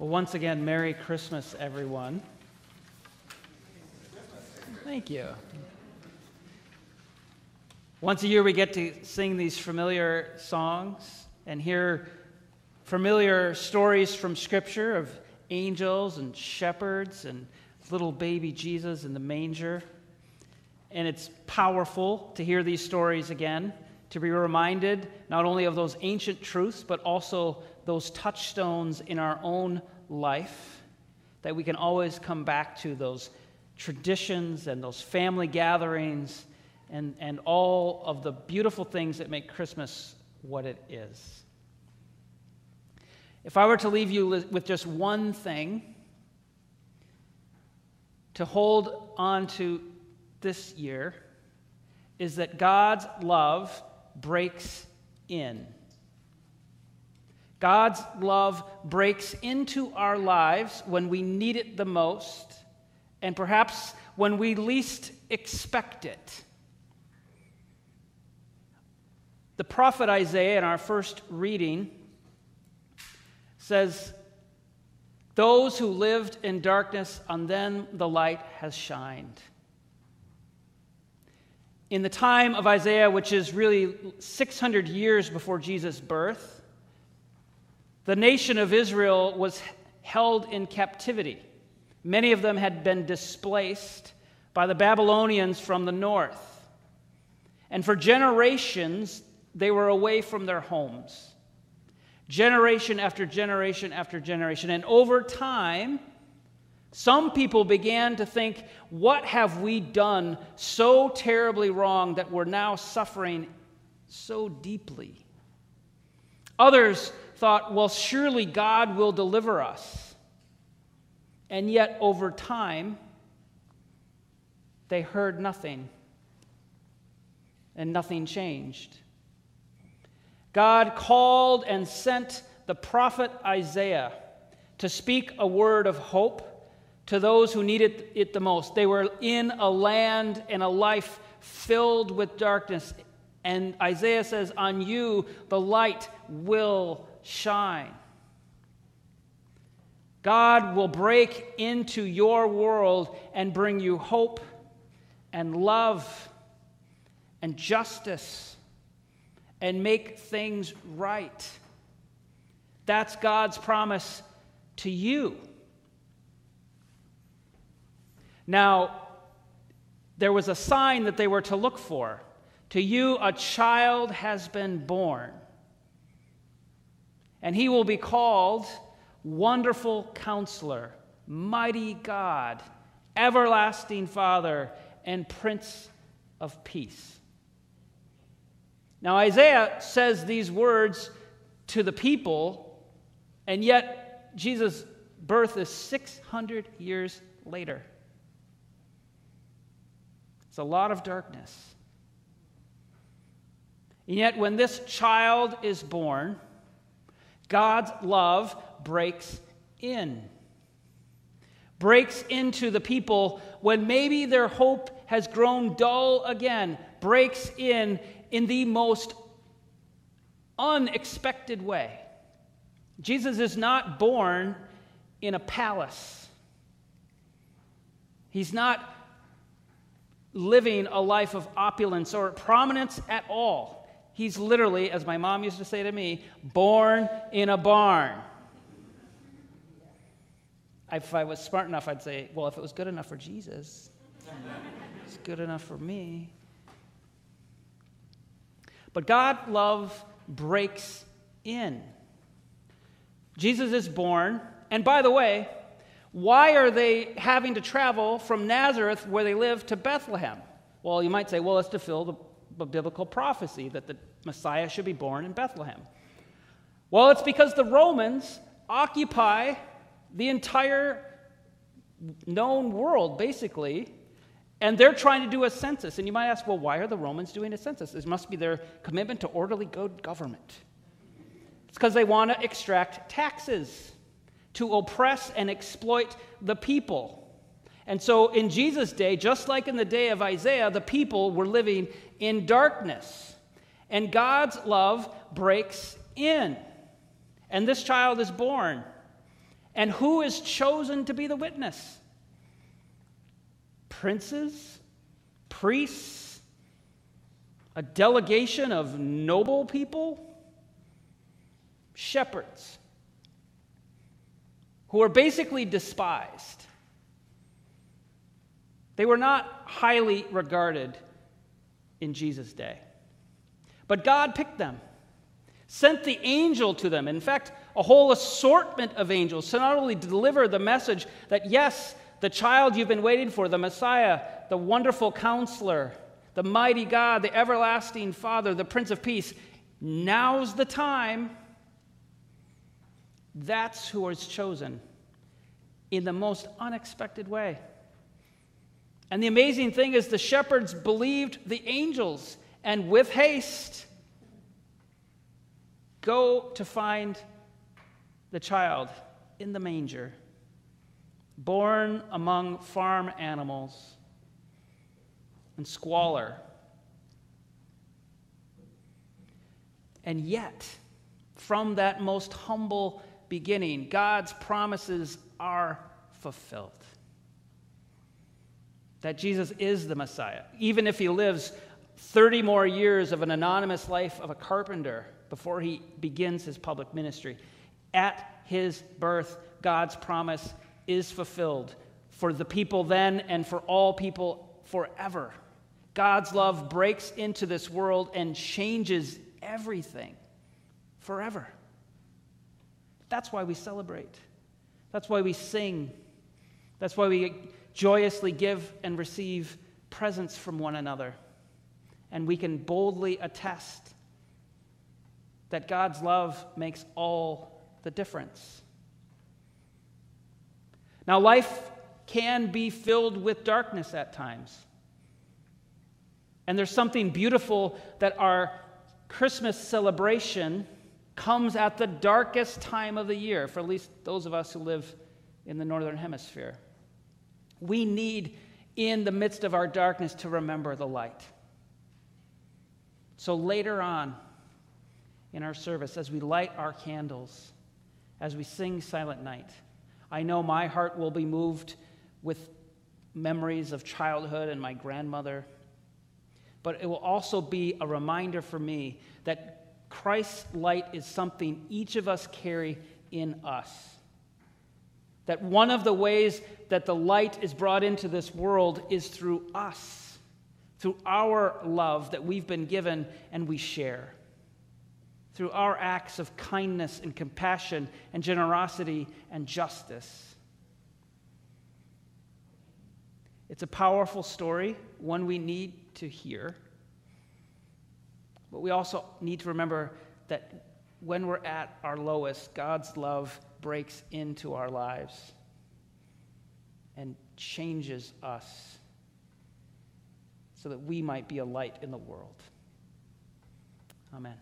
Well, once again, Merry Christmas, everyone. Thank you. Once a year, we get to sing these familiar songs and hear familiar stories from Scripture of angels and shepherds and little baby Jesus in the manger. And it's powerful to hear these stories again, to be reminded not only of those ancient truths, but also those touchstones in our own life that we can always come back to those traditions and those family gatherings and, and all of the beautiful things that make Christmas what it is. If I were to leave you with just one thing to hold on to this year, is that God's love breaks in. God's love breaks into our lives when we need it the most, and perhaps when we least expect it. The prophet Isaiah, in our first reading, says, Those who lived in darkness, on them the light has shined. In the time of Isaiah, which is really 600 years before Jesus' birth, the nation of Israel was held in captivity. Many of them had been displaced by the Babylonians from the north. And for generations, they were away from their homes. Generation after generation after generation. And over time, some people began to think, what have we done so terribly wrong that we're now suffering so deeply? Others thought, well, surely God will deliver us. And yet, over time, they heard nothing, and nothing changed. God called and sent the prophet Isaiah to speak a word of hope to those who needed it the most. They were in a land and a life filled with darkness. And Isaiah says, On you the light will shine. God will break into your world and bring you hope and love and justice and make things right. That's God's promise to you. Now, there was a sign that they were to look for. To you, a child has been born and he will be called Wonderful Counselor, Mighty God, Everlasting Father, and Prince of Peace. Now, Isaiah says these words to the people, and yet Jesus' birth is 600 years later. It's a lot of darkness. And yet, when this child is born, God's love breaks in. Breaks into the people when maybe their hope has grown dull again. Breaks in in the most unexpected way. Jesus is not born in a palace. He's not living a life of opulence or prominence at all. He's literally, as my mom used to say to me, born in a barn. If I was smart enough, I'd say, well, if it was good enough for Jesus, it's good enough for me. But God love breaks in. Jesus is born, and by the way, why are they having to travel from Nazareth, where they live, to Bethlehem? Well, you might say, well, it's to fill the biblical prophecy that the Messiah should be born in Bethlehem. Well, it's because the Romans occupy the entire known world, basically, and they're trying to do a census. And you might ask, well, why are the Romans doing a census? It must be their commitment to orderly good government. It's because they want to extract taxes to oppress and exploit the people. And so in Jesus' day, just like in the day of Isaiah, the people were living in darkness. And God's love breaks in. And this child is born. And who is chosen to be the witness? Princes? Priests? A delegation of noble people? Shepherds, who are basically despised. They were not highly regarded in Jesus' day. But God picked them, sent the angel to them. In fact, a whole assortment of angels to not only deliver the message that, yes, the child you've been waiting for, the Messiah, the wonderful counselor, the mighty God, the everlasting Father, the Prince of Peace, now's the time. That's who is chosen in the most unexpected way. And the amazing thing is, the shepherds believed the angels and with haste go to find the child in the manger, born among farm animals and squalor. And yet, from that most humble beginning, God's promises are fulfilled. That Jesus is the Messiah, even if he lives 30 more years of an anonymous life of a carpenter before he begins his public ministry. At his birth, God's promise is fulfilled for the people then and for all people forever. God's love breaks into this world and changes everything forever. That's why we celebrate. That's why we sing. That's why we joyously give and receive presents from one another. And we can boldly attest that God's love makes all the difference. Now, life can be filled with darkness at times. And there's something beautiful that our Christmas celebration comes at the darkest time of the year, for at least those of us who live in the Northern Hemisphere. We need, in the midst of our darkness, to remember the light. So later on, in our service as we light our candles, as we sing Silent Night. I know my heart will be moved with memories of childhood and my grandmother, but it will also be a reminder for me that Christ's light is something each of us carry in us. That one of the ways that the light is brought into this world is through us, through our love that we've been given and we share through our acts of kindness and compassion and generosity and justice. It's a powerful story, one we need to hear. But we also need to remember that when we're at our lowest, God's love breaks into our lives and changes us so that we might be a light in the world. Amen.